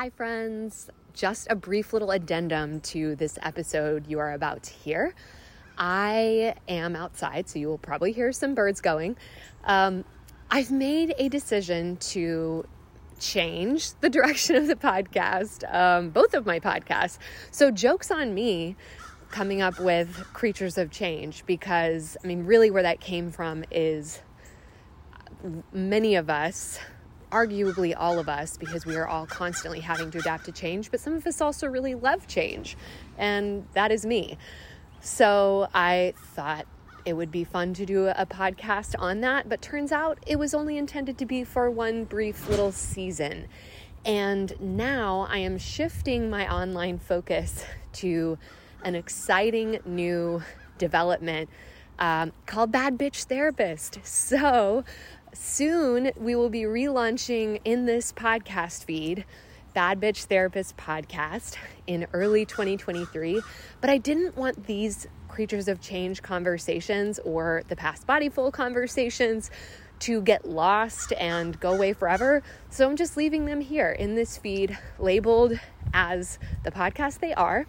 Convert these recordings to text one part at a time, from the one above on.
Hi, friends. Just a brief little addendum to this episode you are about to hear. I am outside, so you will probably hear some birds going. Um, I've made a decision to change the direction of the podcast, um, both of my podcasts. So, joke's on me coming up with Creatures of Change because, I mean, really where that came from is many of us arguably all of us because we are all constantly having to adapt to change, but some of us also really love change, and that is me. So I thought it would be fun to do a podcast on that, but turns out it was only intended to be for one brief little season. And now I am shifting my online focus to an exciting new development um, called Bad Bitch Therapist. So soon we will be relaunching in this podcast feed Bad Bitch Therapist podcast in early 2023. But I didn't want these creatures of change conversations or the past bodyful conversations to get lost and go away forever. So I'm just leaving them here in this feed labeled as the podcast they are.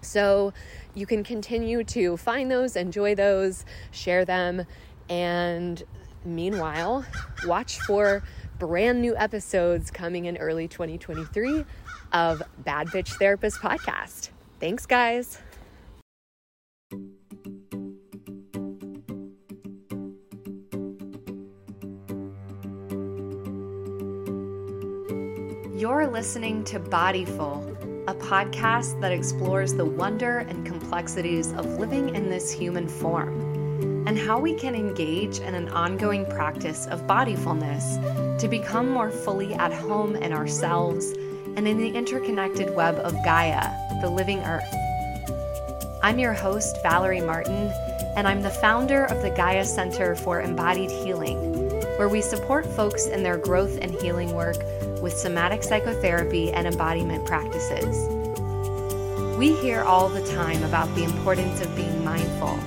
So you can continue to find those, enjoy those, share them, and Meanwhile, watch for brand new episodes coming in early 2023 of Bad Bitch Therapist podcast. Thanks, guys. You're listening to Bodyful, a podcast that explores the wonder and complexities of living in this human form and how we can engage in an ongoing practice of bodyfulness to become more fully at home in ourselves and in the interconnected web of Gaia, the living earth. I'm your host, Valerie Martin, and I'm the founder of the Gaia Center for Embodied Healing, where we support folks in their growth and healing work with somatic psychotherapy and embodiment practices. We hear all the time about the importance of being mindful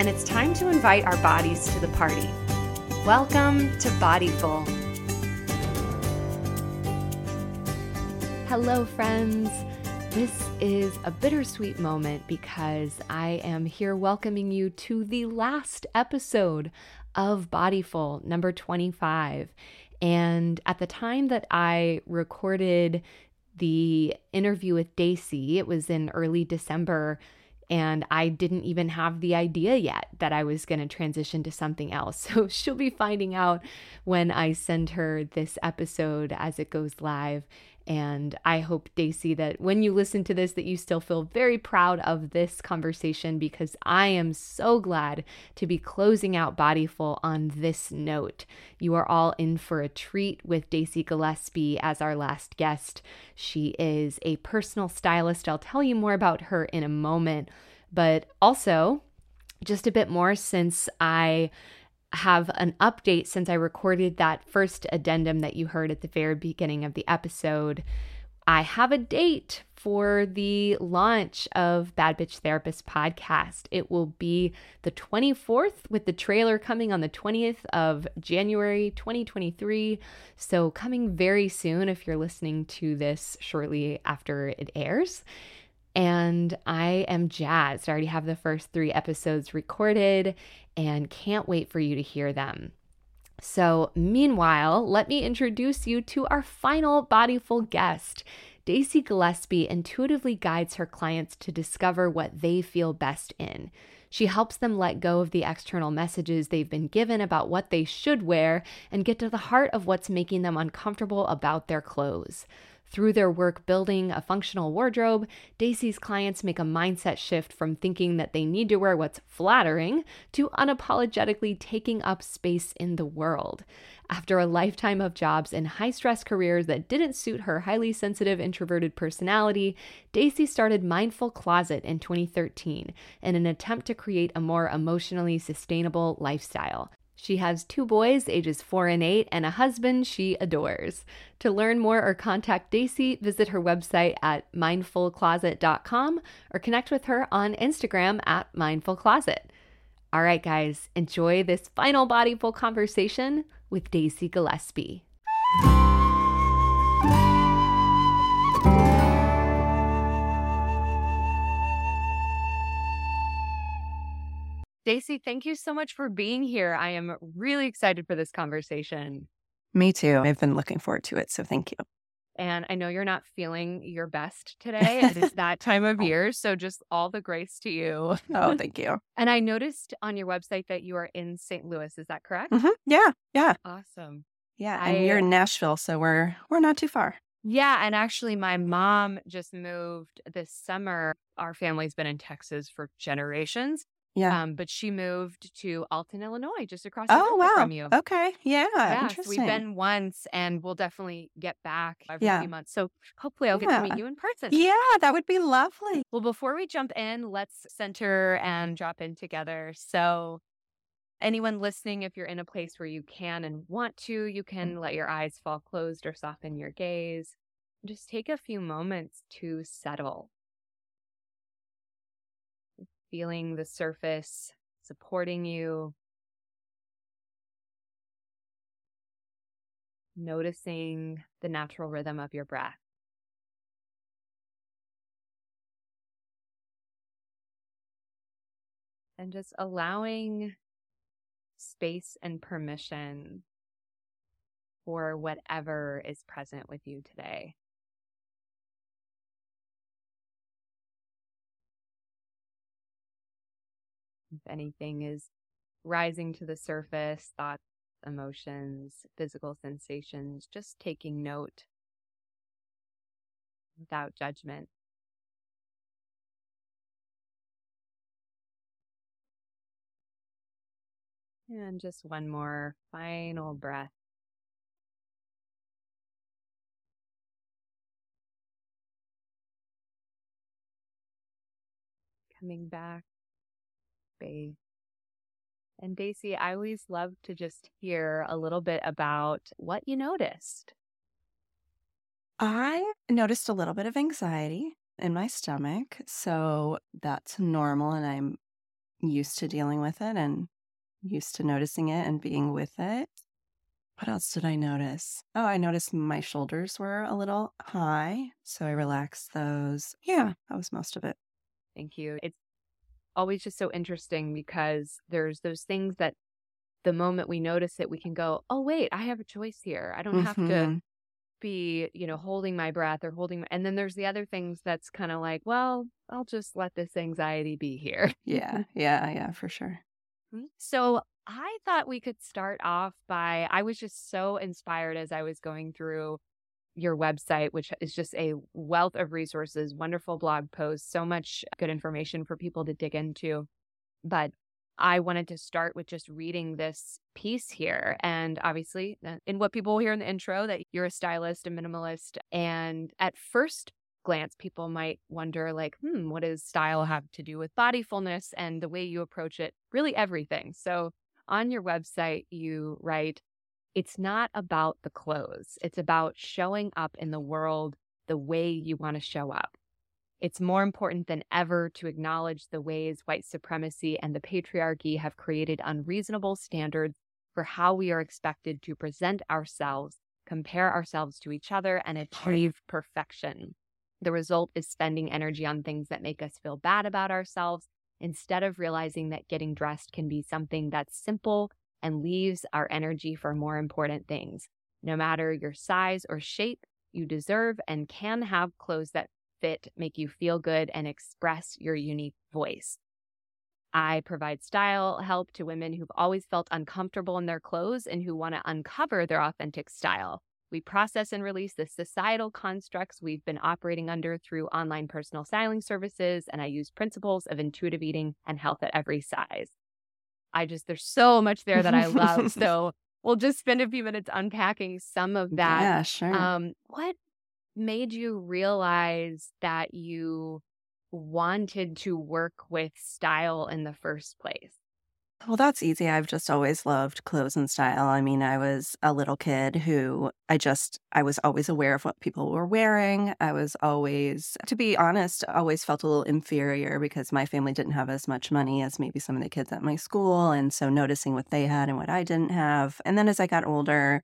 and it's time to invite our bodies to the party. Welcome to Bodyful. Hello, friends. This is a bittersweet moment because I am here welcoming you to the last episode of Bodyful, number 25. And at the time that I recorded the interview with Dacy, it was in early December and I didn't even have the idea yet that I was going to transition to something else. So she'll be finding out when I send her this episode as it goes live. And I hope, Dacy, that when you listen to this, that you still feel very proud of this conversation because I am so glad to be closing out Bodyful on this note. You are all in for a treat with Dacy Gillespie as our last guest. She is a personal stylist. I'll tell you more about her in a moment. But also, just a bit more since I have an update since I recorded that first addendum that you heard at the very beginning of the episode. I have a date for the launch of Bad Bitch Therapist podcast. It will be the 24th, with the trailer coming on the 20th of January 2023. So, coming very soon if you're listening to this shortly after it airs and I am jazzed. I already have the first three episodes recorded and can't wait for you to hear them. So, meanwhile, let me introduce you to our final Bodyful guest. Dacy Gillespie intuitively guides her clients to discover what they feel best in. She helps them let go of the external messages they've been given about what they should wear and get to the heart of what's making them uncomfortable about their clothes. Through their work building a functional wardrobe, Dacy's clients make a mindset shift from thinking that they need to wear what's flattering to unapologetically taking up space in the world. After a lifetime of jobs in high stress careers that didn't suit her highly sensitive, introverted personality, Dacy started Mindful Closet in 2013 in an attempt to create a more emotionally sustainable lifestyle. She has two boys, ages four and eight, and a husband she adores. To learn more or contact Dacy, visit her website at mindfulcloset.com or connect with her on Instagram at mindfulcloset. All right, guys, enjoy this final bodyful conversation with Dacy Gillespie. Dacy, thank you so much for being here. I am really excited for this conversation. Me too. I've been looking forward to it. So thank you. And I know you're not feeling your best today. it is that time of year. So just all the grace to you. Oh, thank you. and I noticed on your website that you are in St. Louis. Is that correct? Mm-hmm. Yeah. Yeah. Awesome. Yeah. And I, you're in Nashville. So we're we're not too far. Yeah. And actually my mom just moved this summer. Our family's been in Texas for generations. Yeah. Um, but she moved to Alton, Illinois, just across the oh, wow. from you. Okay. Yeah. Yeah. Interesting. So we've been once and we'll definitely get back every yeah. few months. So hopefully I'll yeah. get to meet you in person. Yeah, that would be lovely. Well, before we jump in, let's center and drop in together. So anyone listening, if you're in a place where you can and want to, you can let your eyes fall closed or soften your gaze. Just take a few moments to settle feeling the surface supporting you, noticing the natural rhythm of your breath. And just allowing space and permission for whatever is present with you today. If anything is rising to the surface, thoughts, emotions, physical sensations, just taking note without judgment. And just one more final breath. Coming back space. And Dacy, I always love to just hear a little bit about what you noticed. I noticed a little bit of anxiety in my stomach. So that's normal. And I'm used to dealing with it and used to noticing it and being with it. What else did I notice? Oh, I noticed my shoulders were a little high. So I relaxed those. Yeah, that was most of it. Thank you. It's always just so interesting because there's those things that the moment we notice it, we can go, oh, wait, I have a choice here. I don't mm-hmm. have to mm-hmm. be, you know, holding my breath or holding. My... And then there's the other things that's kind of like, well, I'll just let this anxiety be here. yeah. Yeah. Yeah. For sure. Mm-hmm. So I thought we could start off by, I was just so inspired as I was going through your website, which is just a wealth of resources, wonderful blog posts, so much good information for people to dig into. But I wanted to start with just reading this piece here. And obviously, uh, in what people hear in the intro, that you're a stylist, a minimalist. And at first glance, people might wonder, like, hmm, what does style have to do with bodyfulness and the way you approach it? Really, everything. So on your website, you write, it's not about the clothes. It's about showing up in the world the way you want to show up. It's more important than ever to acknowledge the ways white supremacy and the patriarchy have created unreasonable standards for how we are expected to present ourselves, compare ourselves to each other, and achieve perfection. The result is spending energy on things that make us feel bad about ourselves instead of realizing that getting dressed can be something that's simple and leaves our energy for more important things. No matter your size or shape, you deserve and can have clothes that fit, make you feel good, and express your unique voice. I provide style help to women who've always felt uncomfortable in their clothes and who want to uncover their authentic style. We process and release the societal constructs we've been operating under through online personal styling services, and I use principles of intuitive eating and health at every size. I just, there's so much there that I love. so we'll just spend a few minutes unpacking some of that. Yeah, sure. Um, what made you realize that you wanted to work with style in the first place? Well, that's easy. I've just always loved clothes and style. I mean, I was a little kid who I just, I was always aware of what people were wearing. I was always, to be honest, always felt a little inferior because my family didn't have as much money as maybe some of the kids at my school. And so noticing what they had and what I didn't have. And then as I got older,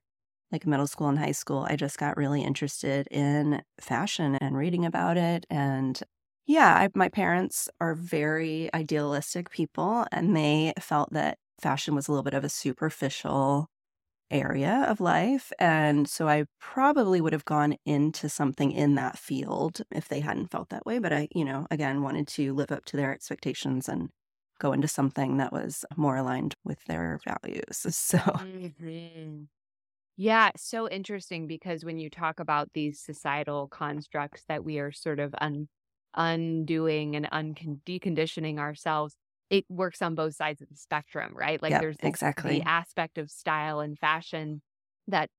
like middle school and high school, I just got really interested in fashion and reading about it and Yeah, I, my parents are very idealistic people, and they felt that fashion was a little bit of a superficial area of life. And so I probably would have gone into something in that field if they hadn't felt that way. But I, you know, again, wanted to live up to their expectations and go into something that was more aligned with their values. So, mm-hmm. yeah, so interesting because when you talk about these societal constructs that we are sort of un- undoing and un- deconditioning ourselves, it works on both sides of the spectrum, right? Like yep, there's this, exactly the aspect of style and fashion that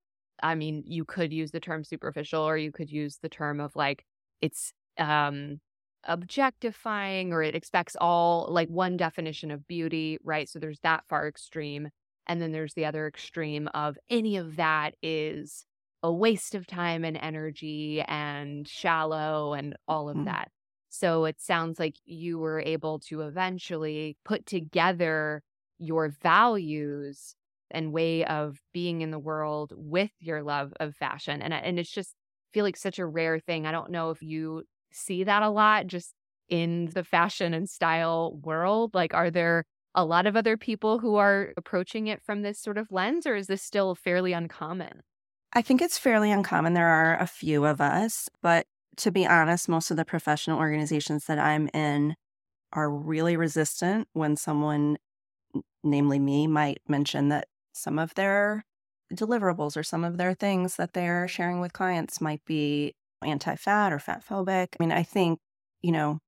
I mean, you could use the term superficial or you could use the term of like it's um objectifying or it expects all like one definition of beauty, right? So there's that far extreme. And then there's the other extreme of any of that is a waste of time and energy and shallow and all of mm-hmm. that. So it sounds like you were able to eventually put together your values and way of being in the world with your love of fashion. And uh, and it's just feel like such a rare thing. I don't know if you see that a lot just in the fashion and style world. Like are there a lot of other people who are approaching it from this sort of lens or is this still fairly uncommon? I think it's fairly uncommon. There are a few of us, but to be honest, most of the professional organizations that I'm in are really resistant when someone, namely me, might mention that some of their deliverables or some of their things that they're sharing with clients might be anti fat or fat phobic. I mean, I think, you know,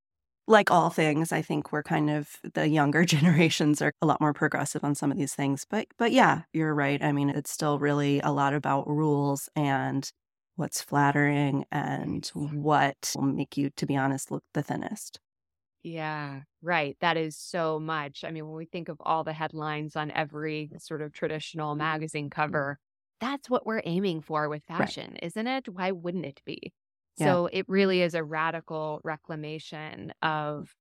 like all things, I think we're kind of the younger generations are a lot more progressive on some of these things. But but yeah, you're right. I mean, it's still really a lot about rules and what's flattering and mm-hmm. what will make you, to be honest, look the thinnest. Yeah, right. That is so much. I mean, when we think of all the headlines on every sort of traditional magazine mm-hmm. cover, that's what we're aiming for with fashion, right. isn't it? Why wouldn't it be? Yeah. So it really is a radical reclamation of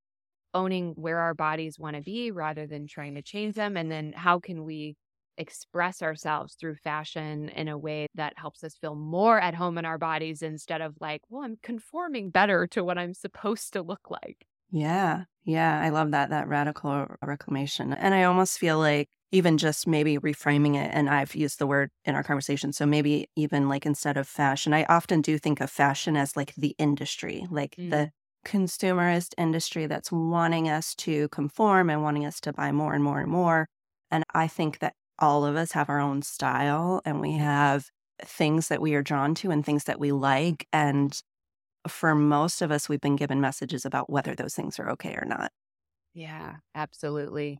owning where our bodies want to be rather than trying to change them. And then how can we express ourselves through fashion in a way that helps us feel more at home in our bodies instead of like, well, I'm conforming better to what I'm supposed to look like. Yeah. Yeah. I love that, that radical reclamation. And I almost feel like even just maybe reframing it, and I've used the word in our conversation. So maybe even like instead of fashion, I often do think of fashion as like the industry, like mm. the consumerist industry that's wanting us to conform and wanting us to buy more and more and more. And I think that all of us have our own style and we have things that we are drawn to and things that we like. And for most of us, we've been given messages about whether those things are okay or not. Yeah, absolutely.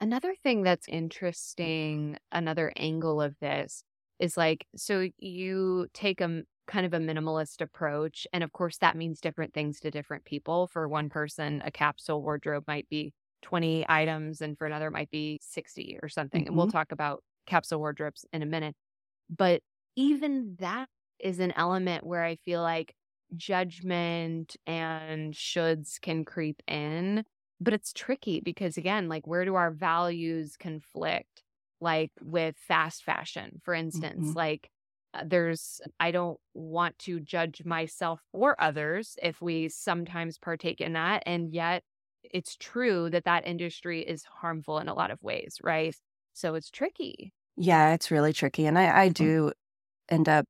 Another thing that's interesting, another angle of this is like, so you take a kind of a minimalist approach. And of course, that means different things to different people. For one person, a capsule wardrobe might be 20 items and for another it might be 60 or something. Mm-hmm. And we'll mm-hmm. talk about capsule wardrobes in a minute. But even that is an element where I feel like judgment and shoulds can creep in. But it's tricky because, again, like where do our values conflict? Like with fast fashion, for instance, mm-hmm. like uh, there's, I don't want to judge myself or others if we sometimes partake in that. And yet it's true that that industry is harmful in a lot of ways, right? So it's tricky. Yeah, it's really tricky. And I, I mm. do end up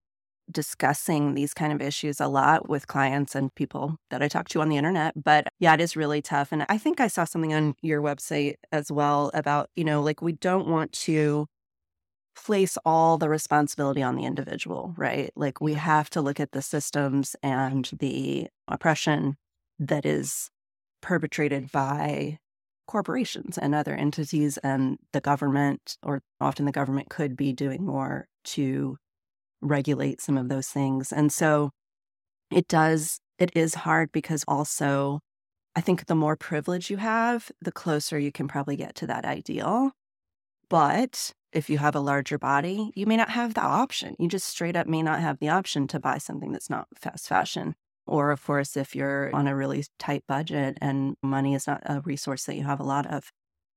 discussing these kind of issues a lot with clients and people that I talk to on the internet. But yeah, it is really tough. And I think I saw something on your website as well about, you know, like we don't want to place all the responsibility on the individual, right? Like we have to look at the systems and the oppression that is perpetrated by corporations and other entities and the government, or often the government could be doing more to regulate some of those things. And so it does, it is hard because also I think the more privilege you have, the closer you can probably get to that ideal. But if you have a larger body, you may not have the option. You just straight up may not have the option to buy something that's not fast fashion. Or, of course, if you're on a really tight budget and money is not a resource that you have a lot of.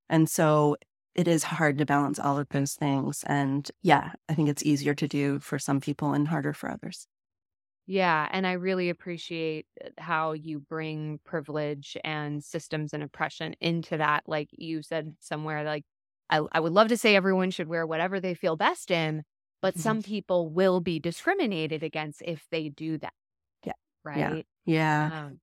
And so it is hard to balance all of those things. And yeah, I think it's easier to do for some people and harder for others. Yeah. And I really appreciate uh, how you bring privilege and systems and oppression into that. Like you said somewhere, like, I, I would love to say everyone should wear whatever they feel best in, but Mhm. some people will be discriminated against if they do that. Yeah. Right. Yeah. Um,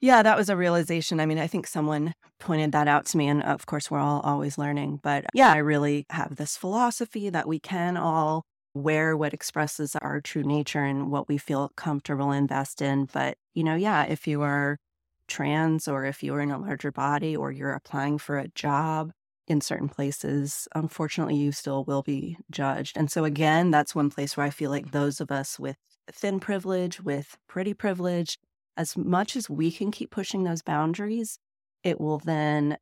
Yeah, that was a realization. I mean, I think someone pointed that out to me. And of course, we're all always learning. But yeah, I really have this philosophy that we can all wear what expresses our true nature and what we feel comfortable invest in. But, you know, yeah, if you are trans or if you're in a larger body or you're applying for a job in certain places, unfortunately, you still will be judged. And so, again, that's one place where I feel like those of us with thin privilege, with pretty privilege, as much as we can keep pushing those boundaries, it will then,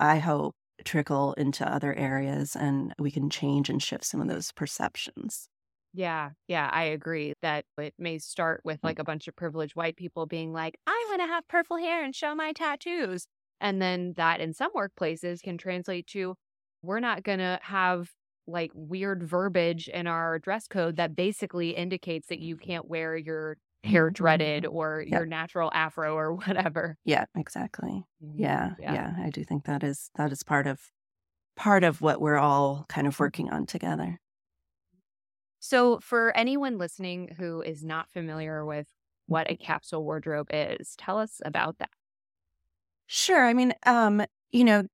I hope, trickle into other areas and we can change and shift some of those perceptions. yeah. Yeah. I agree that it may start with like a bunch of privileged white people being like, I want to have purple hair and show my tattoos. And then that in some workplaces can translate to, we're not going to have like weird verbiage in our dress code that basically indicates that you can't wear your hair dreaded mm-hmm. or Yeah. your natural afro or whatever. Yeah, exactly. Mm-hmm. Yeah, Yeah. yeah, I do think that is that is part of part of what we're all kind of mm-hmm. working on together. So, for anyone listening who is not familiar with what a capsule wardrobe is, tell us about that. Sure. I mean, um, you know,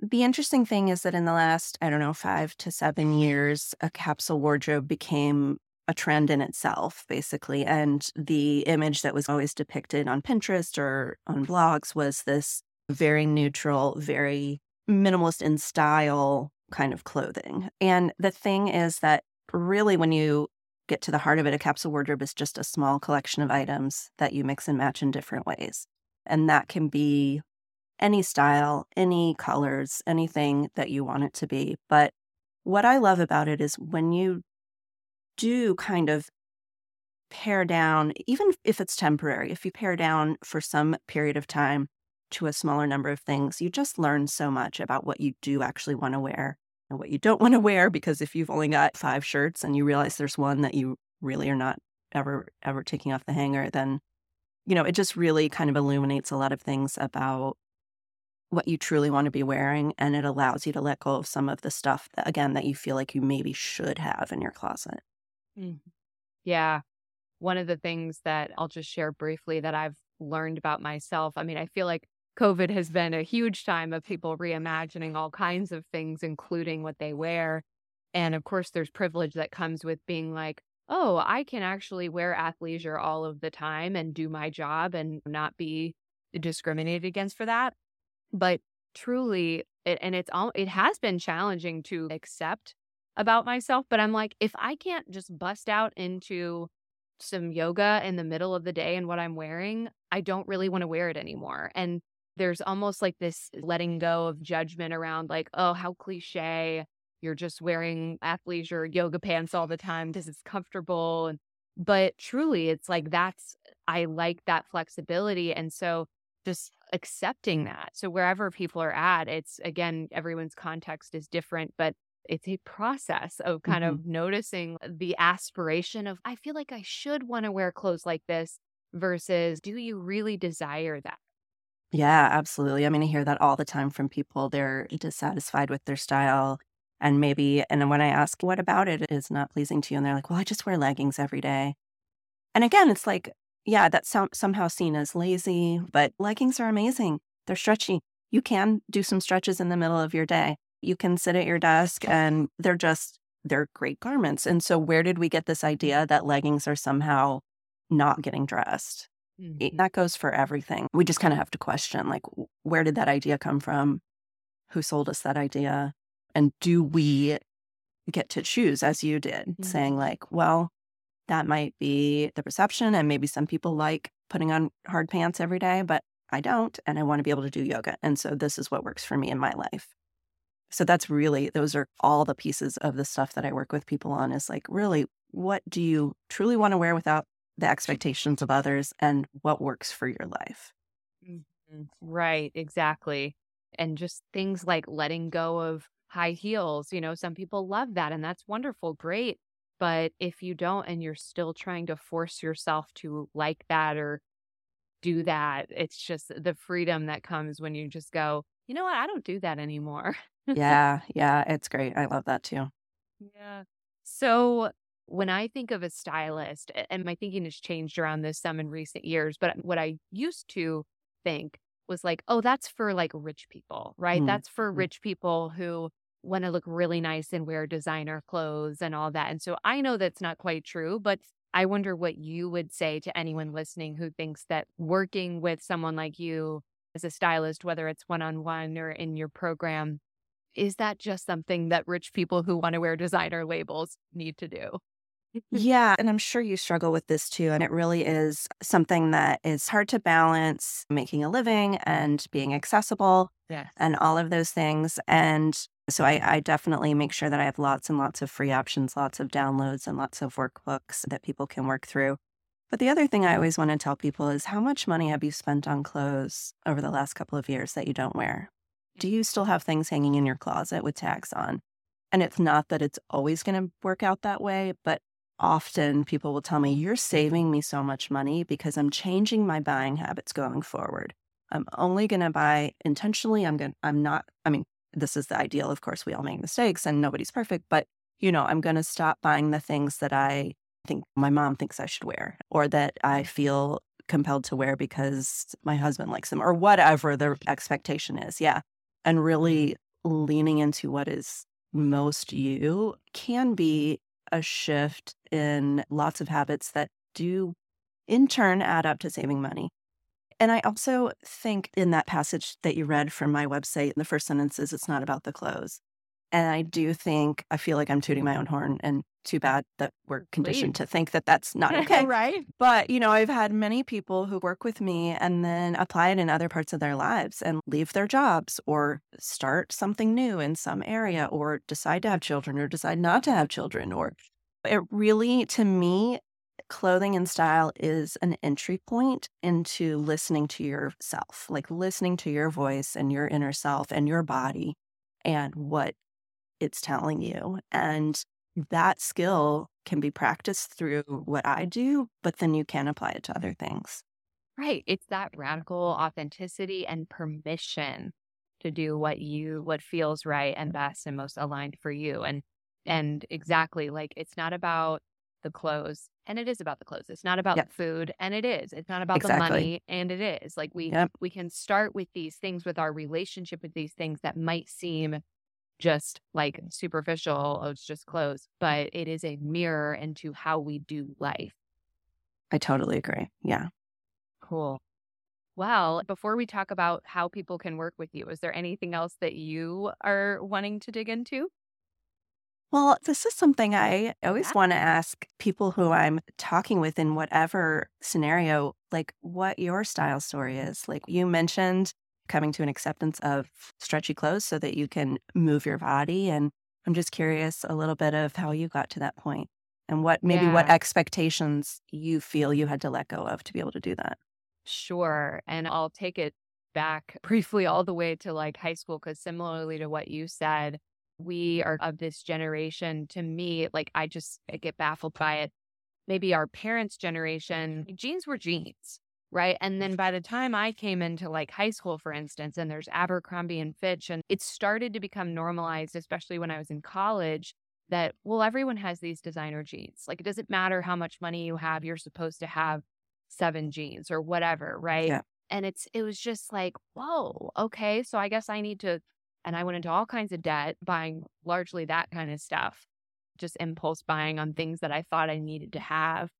the interesting thing is that in the last, I don't know, five to seven years, a capsule wardrobe became a trend in itself, basically. And the image that was always depicted on Pinterest or on blogs was this very neutral, very minimalist in style kind of clothing. And the thing is that really, when you get to the heart of it, a capsule wardrobe is just a small collection of items that you mix and match in different ways. And that can be any style, any colors, anything that you want it to be. But what I love about it is when you do kind of pare down, even if it's temporary, if you pare down for some period of time to a smaller number of things, you just learn so much about what you do actually want to wear and what you don't want to wear. Because if you've only got five shirts and you realize there's one that you really are not ever, ever taking off the hanger, then, you know, it just really kind of illuminates a lot of things about what you truly want to be wearing. And it allows you to let go of some of the stuff that, again, that you feel like you maybe should have in your closet. Mm. Yeah. One of the things that I'll just share briefly that I've learned about myself. I mean, I feel like COVID has been a huge time of people reimagining all kinds of things, including what they wear. And of course, there's privilege that comes with being like, oh, I can actually wear athleisure all of the time and do my job and not be discriminated against for that. But truly, it, and it's all, it has been challenging to accept about myself. But I'm like, if I can't just bust out into some yoga in the middle of the day and what I'm wearing, I don't really want to wear it anymore. And there's almost like this letting go of judgment around, like, oh, how cliche. You're just wearing athleisure yoga pants all the time because it's comfortable. And but truly, it's like that's I like that flexibility. And so just accepting that. So wherever people are at, it's again, everyone's context is different, but it's a process of kind mm-hmm. of noticing the aspiration of, I feel like I should want to wear clothes like this versus do you really desire that? Yeah, absolutely. I mean, I hear that all the time from people. They're dissatisfied with their style. And maybe, and when I ask, what about it is not pleasing to you? And they're like, well, I just wear leggings every day. And again, it's like, yeah, that's some, somehow seen as lazy, but leggings are amazing. They're stretchy. You can do some stretches in the middle of your day. You can sit at your desk and they're just, they're great garments. And so, where did we get this idea that leggings are somehow not getting dressed? it- that goes for everything. We just kind of have to question like where did that idea come from? Who sold us that idea? And do we get to choose as you did, Mhm. saying like, well, that might be the perception and maybe some people like putting on hard pants every day, but I don't and I want to be able to do yoga. And so this is what works for me in my life. So that's really those are all the pieces of the stuff that I work with people on is like really what do you truly want to wear without the expectations of others and what works for your life. Mhm. Right, exactly. And just things like letting go of high heels. You know, some people love that and that's wonderful, great. But if you don't and you're still trying to force yourself to like that or do that, it's just the freedom that comes when you just go, you know what? I don't do that anymore. yeah. Yeah. It's great. I love that too. Yeah. So when I think of a stylist, and my thinking has changed around this some in recent years, but what I used to think was like, oh, that's for like rich people, right? Mm. That's for mm. rich people who want to look really nice and wear designer clothes and all that. And so I know that's not quite true, but I wonder what you would say to anyone listening who thinks that working with someone like you as a stylist, whether it's one on one or in your program, is that just something that rich people who want to wear designer labels need to do? yeah. And I'm sure you struggle with this too. And it really is something that is hard to balance making a living and being accessible yes. and all of those things. And so I, I, definitely make sure that I have lots and lots of free options, lots of downloads, and lots of workbooks that people can work through. But the other thing I always want to tell people is how much money have you spent on clothes over the last couple of years that you don't wear? Do you still have things hanging in your closet with tags on? And it's not that it's always going to work out that way, but often people will tell me, You're saving me so much money because I'm changing my buying habits going forward. I'm only going to buy intentionally. I'm going I'm not, I mean, this is the ideal. Of course, we all make mistakes and nobody's perfect, but you know, I'm going to stop buying the things that I think my mom thinks I should wear or that I feel compelled to wear because my husband likes them or whatever the expectation is. Yeah. And mm-hmm. really leaning into what is most you can be a shift in lots of habits that do in turn add up to saving money. And I also think in that passage that you read from my website, in the first sentence is it's not about the clothes. And I do think I feel like I'm tooting my own horn and too bad that we're conditioned Please. to think that that's not okay. right. But, you know, I've had many people who work with me and then apply it in other parts of their lives and leave their jobs or start something new in some area or decide to have children or decide not to have children or it really to me clothing and style is an entry point into listening to yourself, like listening to your voice and your inner self and your body and what it's telling you. And that skill can be practiced through what I do, but then you can apply it to other things. Right. It's that radical authenticity and permission to do what you what feels right and best and most aligned for you. And and exactly like it's not about the clothes and it is about the clothes. It's not about yep. the food and it is. It's not about exactly. the money and it is. Like we yep. we can start with these things with our relationship with these things that might seem just like superficial oh it's just clothes but it is a mirror into how we do life. I totally agree. Yeah. Cool. Well before we talk about how people can work with you is there anything else that you are wanting to dig into well, this is something I always want to ask people who I'm talking with in whatever scenario, like what your style story is. Like you mentioned coming to an acceptance of stretchy clothes so that you can move your body. And I'm just curious a little bit of how you got to that point and what maybe yeah. what expectations you feel you had to let go of to be able to do that. Sure. And I'll take it back briefly all the way to like high school, because similarly to what you said, we are of this generation, to me, like I just I get baffled by it. Maybe our parents' generation, jeans were jeans, right? And then by the time I came into like high school, for instance, and there's Abercrombie and Fitch, and it started to become normalized, especially when I was in college, that, well, everyone has these designer jeans. Like it doesn't matter how much money you have, you're supposed to have seven jeans or whatever, right? Yeah. And it's, it was just like, whoa, okay. So I guess I need to and I went into all kinds of debt buying largely that kind of stuff, just impulse buying on things that I thought I needed to have.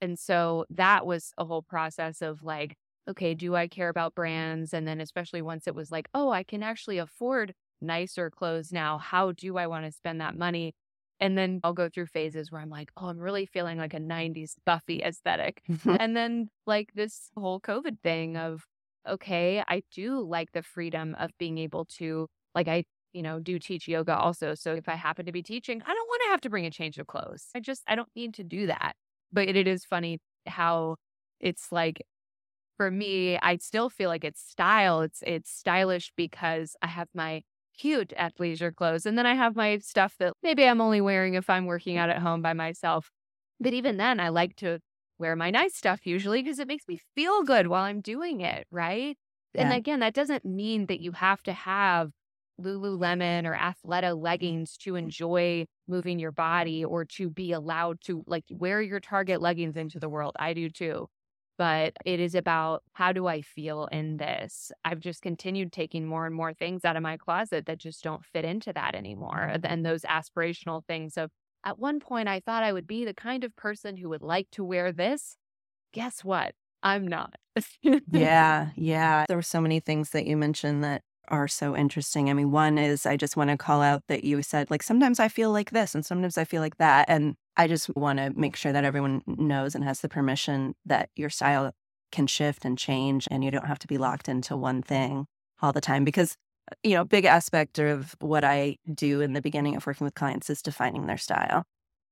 And so that was a whole process of like, okay, do I care about brands? And then, especially once it was like, oh, I can actually afford nicer clothes now. How do I want to spend that money? And then I'll go through phases where I'm like, oh, I'm really feeling like a 90s Buffy aesthetic. And then, like, this whole COVID thing of, okay, I do like the freedom of being able to like I, you know, do teach yoga also. So if I happen to be teaching, I don't want to have to bring a change of clothes. I just, I don't need to do that. But it is funny how it's like, for me, I still feel like it's style. It's, it's stylish because I have my cute athleisure clothes. And then I have my stuff that maybe I'm only wearing if I'm working out at home by myself. But even then, I like to wear my nice stuff usually because it makes me feel good while I'm doing it. Right. Yeah. And again, that doesn't mean that you have to have Lululemon or Athleta mm-hmm. leggings to enjoy moving your body or to be allowed to like wear your Target leggings into the world. I do too. But it is about how do I feel in this? I've just continued taking more and more things out of my closet that just don't fit into that anymore. And those aspirational things of at one point, I thought I would be the kind of person who would like to wear this. Guess what? I'm not. yeah. Yeah. There were so many things that you mentioned that are so interesting. I mean, one is I just want to call out that you said, like, sometimes I feel like this and sometimes I feel like that. And I just want to make sure that everyone knows and has the permission that your style can shift and change and you don't have to be locked into one thing all the time because uh, you know big aspect of what i do in the beginning of working with clients is defining their style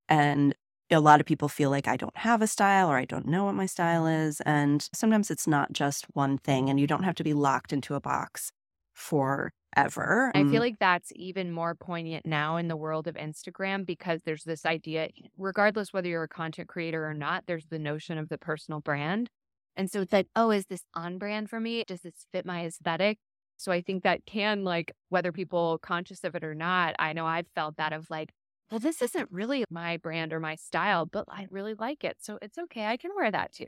and a lot of people feel like I don't have a style or I don't know what my style is. And sometimes it's not just one thing, and you don't have to be locked into a box forever. I feel mm. like that's even more poignant now in the world of Instagram because there's this idea, regardless whether you're a content creator or not, there's the notion of the personal brand. And so it's like, oh, is this on brand for me? Does this fit my aesthetic? So I think that can, like, whether people conscious of it or not, I know I've felt that of like, well, this isn't really my brand or my style, but I really like it. So it's okay. I can wear that too.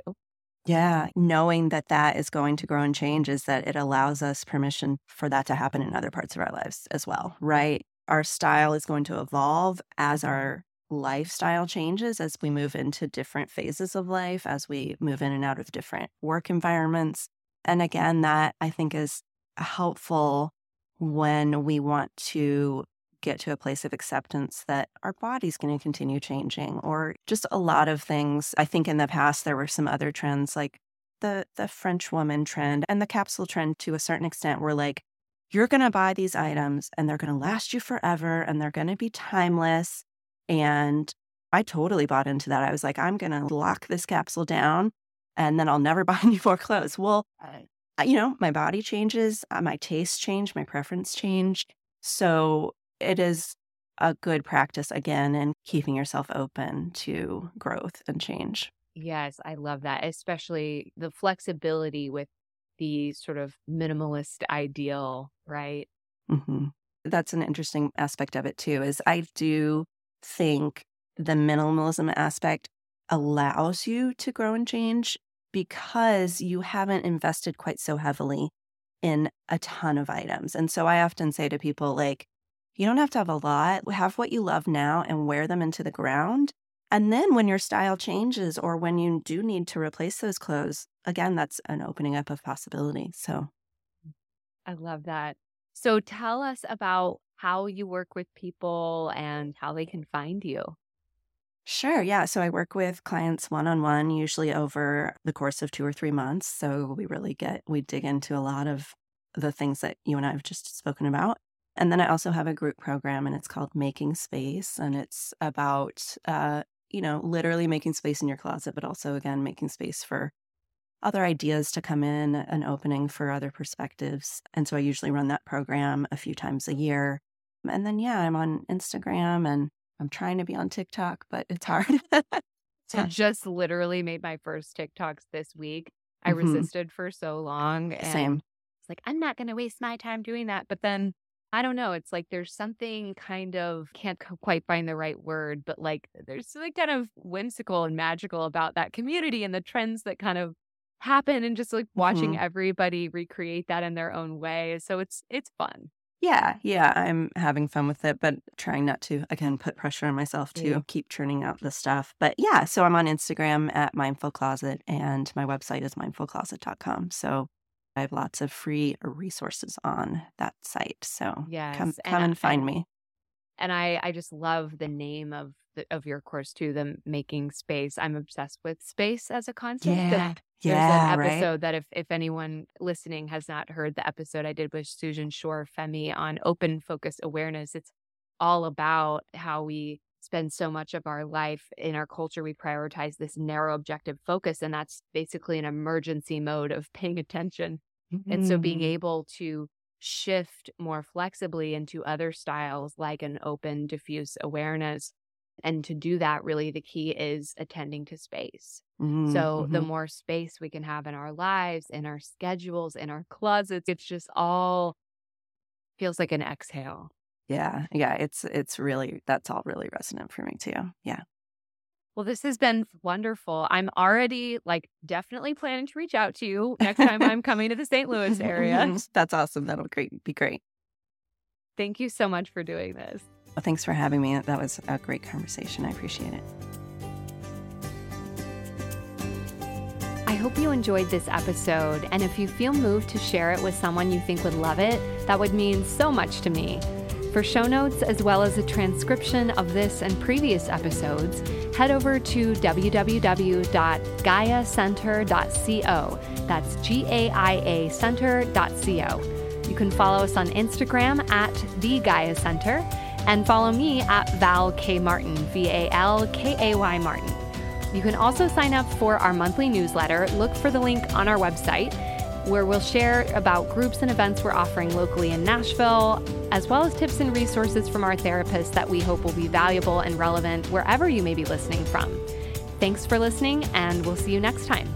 Yeah, knowing that that is going to grow and change is that it allows us permission for that to happen in other parts of our lives as well, right? Our style is going to evolve as our lifestyle changes, as we move into different phases of life, as we move in and out of different work environments. And again, that I think is helpful when we want to get to a place of acceptance that our body's going to continue changing or just a lot of things. I think in the past there were some other trends like the the French woman trend and the capsule trend to a certain extent were like you're going to buy these items and they're going to last you forever and they're going to be timeless and I totally bought into that. I was like I'm going to lock this capsule down and then I'll never buy any more clothes. Well, you know, my body changes, uh, my tastes change, my preference changed. So it is a good practice again and keeping yourself open to growth and change. Yes, I love that, especially the flexibility with the sort of minimalist ideal, right? Mm-hmm. That's an interesting aspect of it too. Is I do think the minimalism aspect allows you to grow and change because you haven't invested quite so heavily in a ton of items. And so I often say to people, like, you don't have to have a lot. Have what you love now and wear them into the ground. And then when your style changes or when you do need to replace those clothes, again, that's an opening up of possibility. So I love that. So tell us about how you work with people and how they can find you. Sure. Yeah. So I work with clients one on one, usually over the course of two or three months. So we really get, we dig into a lot of the things that you and I have just spoken about. And then I also have a group program and it's called Making Space. And it's about, uh, you know, literally making space in your closet, but also, again, making space for other ideas to come in, an opening for other perspectives. And so I usually run that program a few times a year. And then, yeah, I'm on Instagram and I'm trying to be on TikTok, but it's hard. I just literally made my first TikToks this week. I mm-hmm. resisted for so long. And Same. It's like, I'm not going to waste my time doing that. But then I don't know. It's like there's something kind of can't quite find the right word, but like there's something kind of whimsical and magical about that community and the trends that kind of happen and just like watching mm-hmm. everybody recreate that in their own way. So it's it's fun. Yeah, yeah, I'm having fun with it, but trying not to again put pressure on myself to yeah. keep churning out the stuff. But yeah, so I'm on Instagram at Mindful Closet and my website is mindfulcloset.com. So I have lots of free resources on that site. So yes, come come and, and find me. And I I just love the name of the, of your course too, the making space. I'm obsessed with space as a concept. Yeah. There's yeah, an episode right? that if, if anyone listening has not heard the episode I did with Susan Shor Fehmi on open focus awareness, it's all about how we spend so much of our life in our culture we prioritize this narrow objective focus and that's basically an emergency mode of paying attention mm-hmm. and so being mm-hmm. able to shift more flexibly into other styles like an open, diffuse awareness. And to do that, really, the key is attending to space. Mm, So, the mhm. more space we can have in our lives, in our schedules, in our closets, it's just all feels like an exhale. Yeah, yeah, it's it's really that's all really resonant for me too. Yeah. Well, this has been wonderful. I'm already like definitely planning to reach out to you next time I'm coming to the St. Louis area. That's awesome. That'll great be great. Thank you so much for doing this. Well, thanks for having me. That was a great conversation. I appreciate it. I hope you enjoyed this episode, and if you feel moved to share it with someone you think would love it, that would mean so much to me. For show notes, as well as a transcription of this and previous episodes, head over to www.gaiacenter.co. That's G A I A center.co. You can follow us on Instagram at The Gaia Center and follow me at Val K. Martin, V A L K A Y Martin. You can also sign up for our monthly newsletter. Look for the link on our website where we'll share about groups and events we're offering locally in Nashville, as well as tips and resources from our therapists that we hope will be valuable and relevant wherever you may be listening from. Thanks for listening, and we'll see you next time.